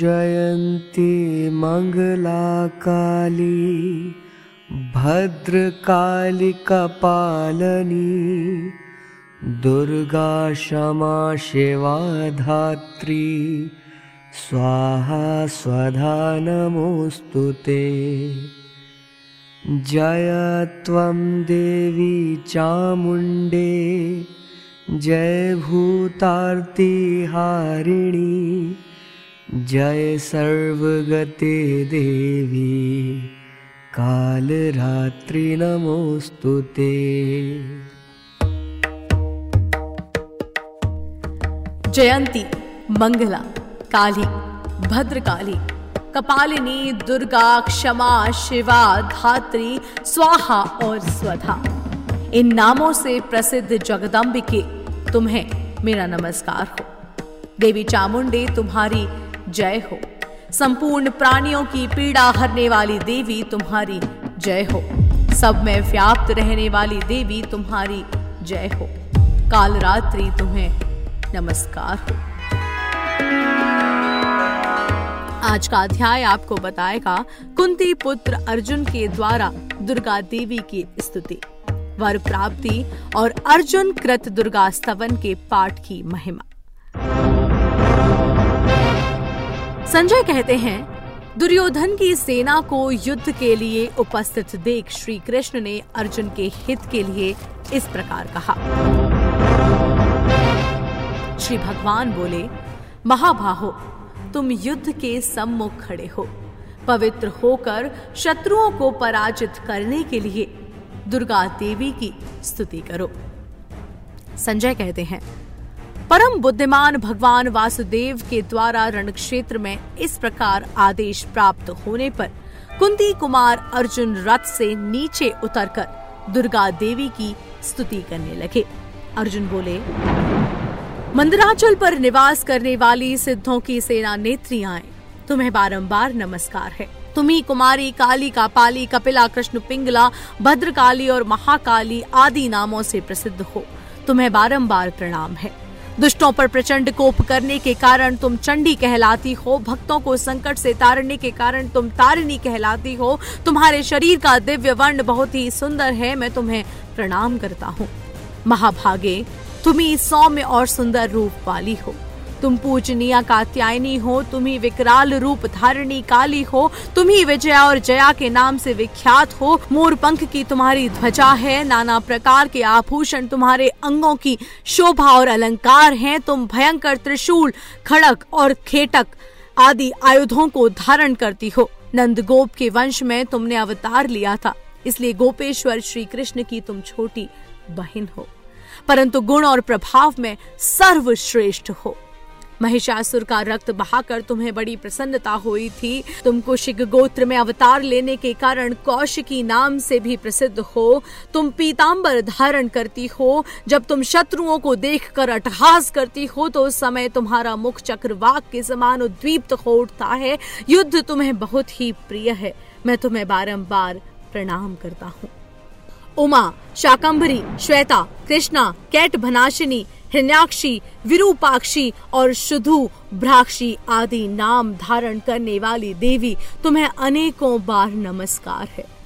जयन्ती मङ्गलाकाली भद्रकालिकपालनी दुर्गा क्षमा शिवा धात्री स्वाहा स्वधा नमोऽस्तु ते। जय त्वं देवी चामुण्डे जय भूतार्तिहारिणी जय सर्वगते देवी कालरात्रि नमोऽस्तु ते। जयंती, मंगला, काली, भद्रकाली, कपालिनी, दुर्गा, क्षमा, शिवा, धात्री, स्वाहा और स्वधा। इन नामों से प्रसिद्ध जगदम्बिके तुम्हें मेरा नमस्कार हो। देवी चामुंडे, तुम्हारी जय हो। संपूर्ण प्राणियों की पीड़ा हरने वाली देवी तुम्हारी जय हो। सब में व्याप्त रहने वाली देवी तुम्हारी जय हो। काल रात्रि तुम्हें नमस्कार हो। आज का अध्याय आपको बताएगा, कुंती पुत्र अर्जुन के द्वारा दुर्गा देवी की स्तुति वर प्राप्ति और अर्जुन कृत दुर्गा स्तवन के पाठ की महिमा। संजय कहते हैं, दुर्योधन की सेना को युद्ध के लिए उपस्थित देख श्री कृष्ण ने अर्जुन के हित के लिए इस प्रकार कहा। श्री भगवान बोले महाबाहो तुम युद्ध के सम्मुख खड़े हो। पवित्र होकर शत्रुओं को पराजित करने के लिए दुर्गा देवी की स्तुति करो। संजय कहते हैं परम बुद्धिमान भगवान वासुदेव के द्वारा रण क्षेत्र में इस प्रकार आदेश प्राप्त होने पर कुंती कुमार अर्जुन रथ से नीचे उतरकर दुर्गा देवी की स्तुति करने लगे। अर्जुन बोले, मंदराचल पर निवास करने वाली सिद्धों की सेना नेत्री आए। तुम्हें बारंबार नमस्कार है। तुम्ही कुमारी, काली का पाली कपिला, कृष्ण, पिंगला, भद्रकाली और महाकाली आदि नामों से प्रसिद्ध हो। तुम्हें बारंबार प्रणाम है। दुष्टों पर प्रचंड कोप करने के कारण तुम चंडी कहलाती हो, भक्तों को संकट से तारने के कारण तुम तारिणी कहलाती हो। तुम्हारे शरीर का दिव्य वर्ण बहुत ही सुंदर है, मैं तुम्हें प्रणाम करता हूँ। महाभागे, तुम्ही सौम्य और सुंदर रूप वाली हो। तुम पूजनीय कात्यायनी हो, तुम्ही विकराल रूप धारणी काली हो तुम ही विजया और जया के नाम से विख्यात हो। मोर पंख की तुम्हारी ध्वजा है, नाना प्रकार के आभूषण तुम्हारे अंगों की शोभा और अलंकार हैं। तुम भयंकर त्रिशूल, खड़क और खेटक आदि आयुधों को धारण करती हो। नंद गोप के वंश में तुमने अवतार लिया था, इसलिए गोपेश्वर श्री कृष्ण की तुम छोटी बहन हो। परंतु गुण और प्रभाव में सर्वश्रेष्ठ हो। महिषासुर का रक्त बहाकर तुम्हें बड़ी प्रसन्नता हुई थी। तुम कुशिक गोत्र में अवतार लेने के कारण कौशिकी नाम से भी प्रसिद्ध हो। तुम पीताम्बर धारण करती हो। जब तुम शत्रुओं को देखकर अटहास करती हो तो उस समय तुम्हारा मुख चक्रवाक के समान उद्दीप्त हो उठता है। युद्ध तुम्हें बहुत ही प्रिय है। मैं तुम्हें बारंबार प्रणाम करता हूँ। उमा, शाकंभरी, श्वेता, कृष्णा, कैट भनाशिनी हिरण्याक्षी विरूपाक्षी और शुधु भ्राक्षी आदि नाम धारण करने वाली देवी तुम्हें अनेकों बार नमस्कार है।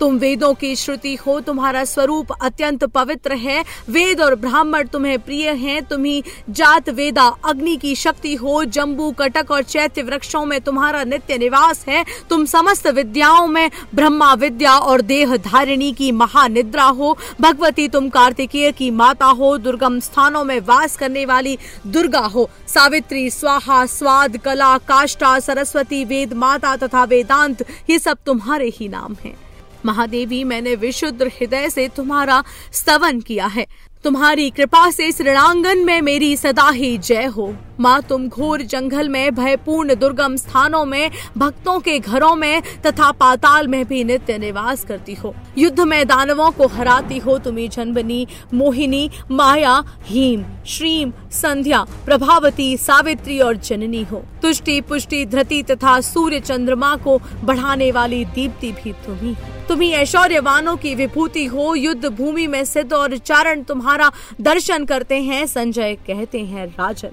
तुम वेदों की श्रुति हो, तुम्हारा स्वरूप अत्यंत पवित्र है। वेद और ब्राह्मण तुम्हें प्रिय हैं, तुम्ही जात वेदा, अग्नि की शक्ति हो जम्बू कटक और चैत्य वृक्षों में तुम्हारा नित्य निवास है। तुम समस्त विद्याओं में ब्रह्मा विद्या और देह धारिणी की महानिद्रा हो। भगवती तुम कार्तिकेय की माता हो, दुर्गम स्थानों में वास करने वाली दुर्गा हो। सावित्री, स्वाहा, स्वाद, कला काष्टा सरस्वती, वेद माता तथा वेदांत, ये सब तुम्हारे ही नाम हैं। महादेवी, मैंने विशुद्ध हृदय से तुम्हारा स्तवन किया है। तुम्हारी कृपा से इस ऋणांगन में मेरी सदा ही जय हो। माँ, तुम घोर जंगल में, भयपूर्ण दुर्गम स्थानों में, भक्तों के घरों में तथा पाताल में भी नित्य निवास करती हो। युद्ध में दानवों को हराती हो तुम्हें जन्मनी मोहिनी, माया, हीम, श्रीम, संध्या, प्रभावती, सावित्री और जननी हो। तुष्टि, पुष्टि, धृति तथा सूर्य चंद्रमा को बढ़ाने वाली दीप्ति भी तुम्ही तुम्ही ऐश्वर्यवानों की विभूति हो, युद्ध भूमि में सिद्ध और चारण तुम्हारा दर्शन करते हैं, संजय कहते हैं राजन।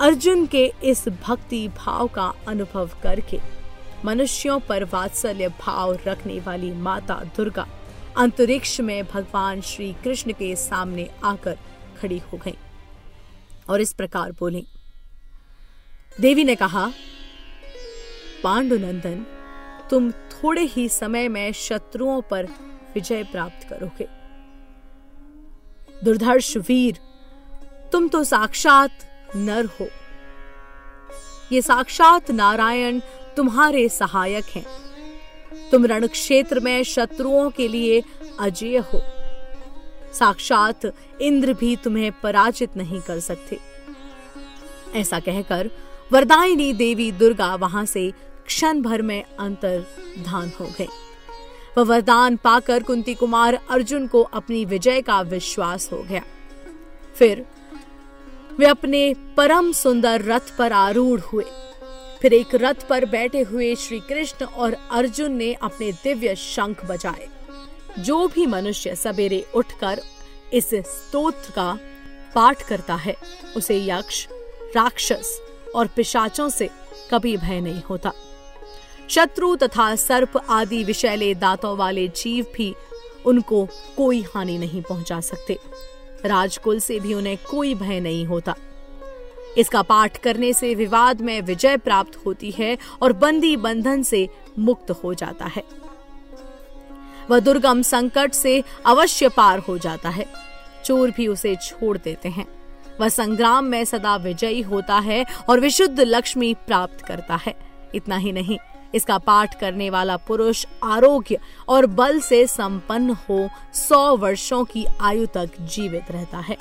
अर्जुन के इस भक्ति भाव का अनुभव करके, मनुष्यों पर वात्सल्य भाव रखने वाली माता दुर्गा, अंतरिक्ष में भगवान श्री कृष्ण के सामने आकर खड़ी हो गई। और इस प्रकार बोली, देवी ने कहा, पांडुनंदन, तुम थोड़े ही समय में शत्रुओं पर विजय प्राप्त करोगे। दुर्धर्ष वीर, तुम तो साक्षात नर हो। ये साक्षात नारायण तुम्हारे सहायक हैं। तुम रण क्षेत्र में शत्रुओं के लिए अजय हो। साक्षात इंद्र भी तुम्हें पराजित नहीं कर सकते। ऐसा कहकर वरदायिनी देवी दुर्गा वहाँ से क्षण भर में अंतर धान हो गए। वह वरदान पाकर कुंती कुमार अर्जुन को अपनी विजय का विश्वास हो गया। फिर वे अपने परम सुंदर रथ पर आरूढ़ हुए। फिर एक रथ पर बैठे हुए श्री कृष्ण और अर्जुन ने अपने दिव्य शंख बजाए। जो भी मनुष्य सवेरे उठकर इस स्तोत्र का पाठ करता है, उसे यक्ष, राक्षस और पिशाचों से कभी भय नहीं होता। शत्रु तथा सर्प आदि विषैले दांतों वाले जीव भी उनको कोई हानि नहीं पहुँचा सकते। राजकुल से भी उन्हें कोई भय नहीं होता। इसका पाठ करने से विवाद में विजय प्राप्त होती है और बंदी बंधन से मुक्त हो जाता है। वह दुर्गम संकट से अवश्य पार हो जाता है। चोर भी उसे छोड़ देते हैं। वह संग्राम में सदा विजयी होता है और विशुद्ध लक्ष्मी प्राप्त करता है। इतना ही नहीं इसका पाठ करने वाला पुरुष आरोग्य और बल से संपन्न हो सौ वर्षों की आयु तक जीवित रहता है।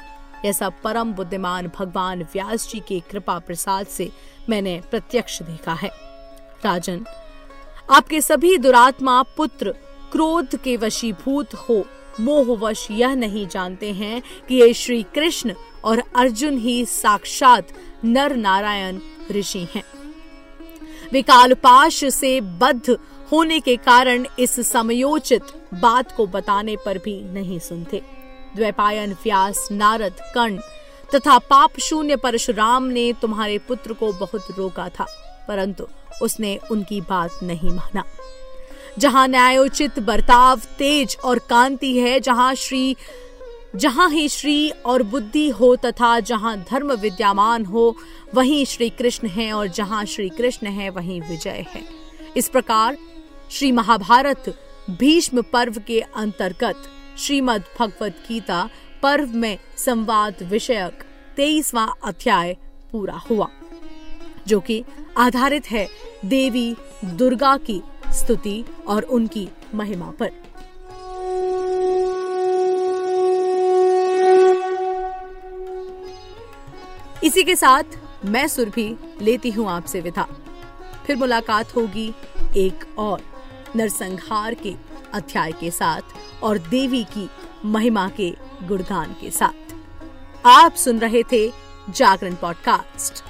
ऐसा परम बुद्धिमान भगवान व्यास जी के कृपा प्रसाद से मैंने प्रत्यक्ष देखा है। राजन, आपके सभी दुरात्मा पुत्र क्रोध के वशीभूत हो, मोहवश यह नहीं जानते हैं कि ये श्री कृष्ण और अर्जुन ही साक्षात नर नारायण ऋषि हैं। विकालपाश से बद्ध होने के कारण इस समयोचित बात को बताने पर भी नहीं सुनते। द्वैपायन, व्यास, नारद, कर्ण तथा पाप शून्य परशुराम ने तुम्हारे पुत्र को बहुत रोका था, परंतु उसने उनकी बात नहीं माना। जहाँ न्यायोचित बर्ताव तेज और कांति है, जहाँ श्री जहाँ ही श्री और बुद्धि हो तथा जहाँ धर्म विद्यमान हो, वहीं श्री कृष्ण है और जहाँ श्री कृष्ण है, वहीं विजय है। इस प्रकार श्री महाभारत भीष्म पर्व के अंतर्गत श्रीमद् भगवत गीता पर्व में संवाद विषयक तेईसवा अध्याय पूरा हुआ, जो कि आधारित है देवी दुर्गा की स्तुति और उनकी महिमा पर। इसी के साथ मैं सुरभि लेती हूँ आपसे विदा। फिर मुलाकात होगी एक और नरसंहार के अध्याय के साथ और देवी की महिमा के गुणगान के साथ। आप सुन रहे थे जागरण पॉडकास्ट।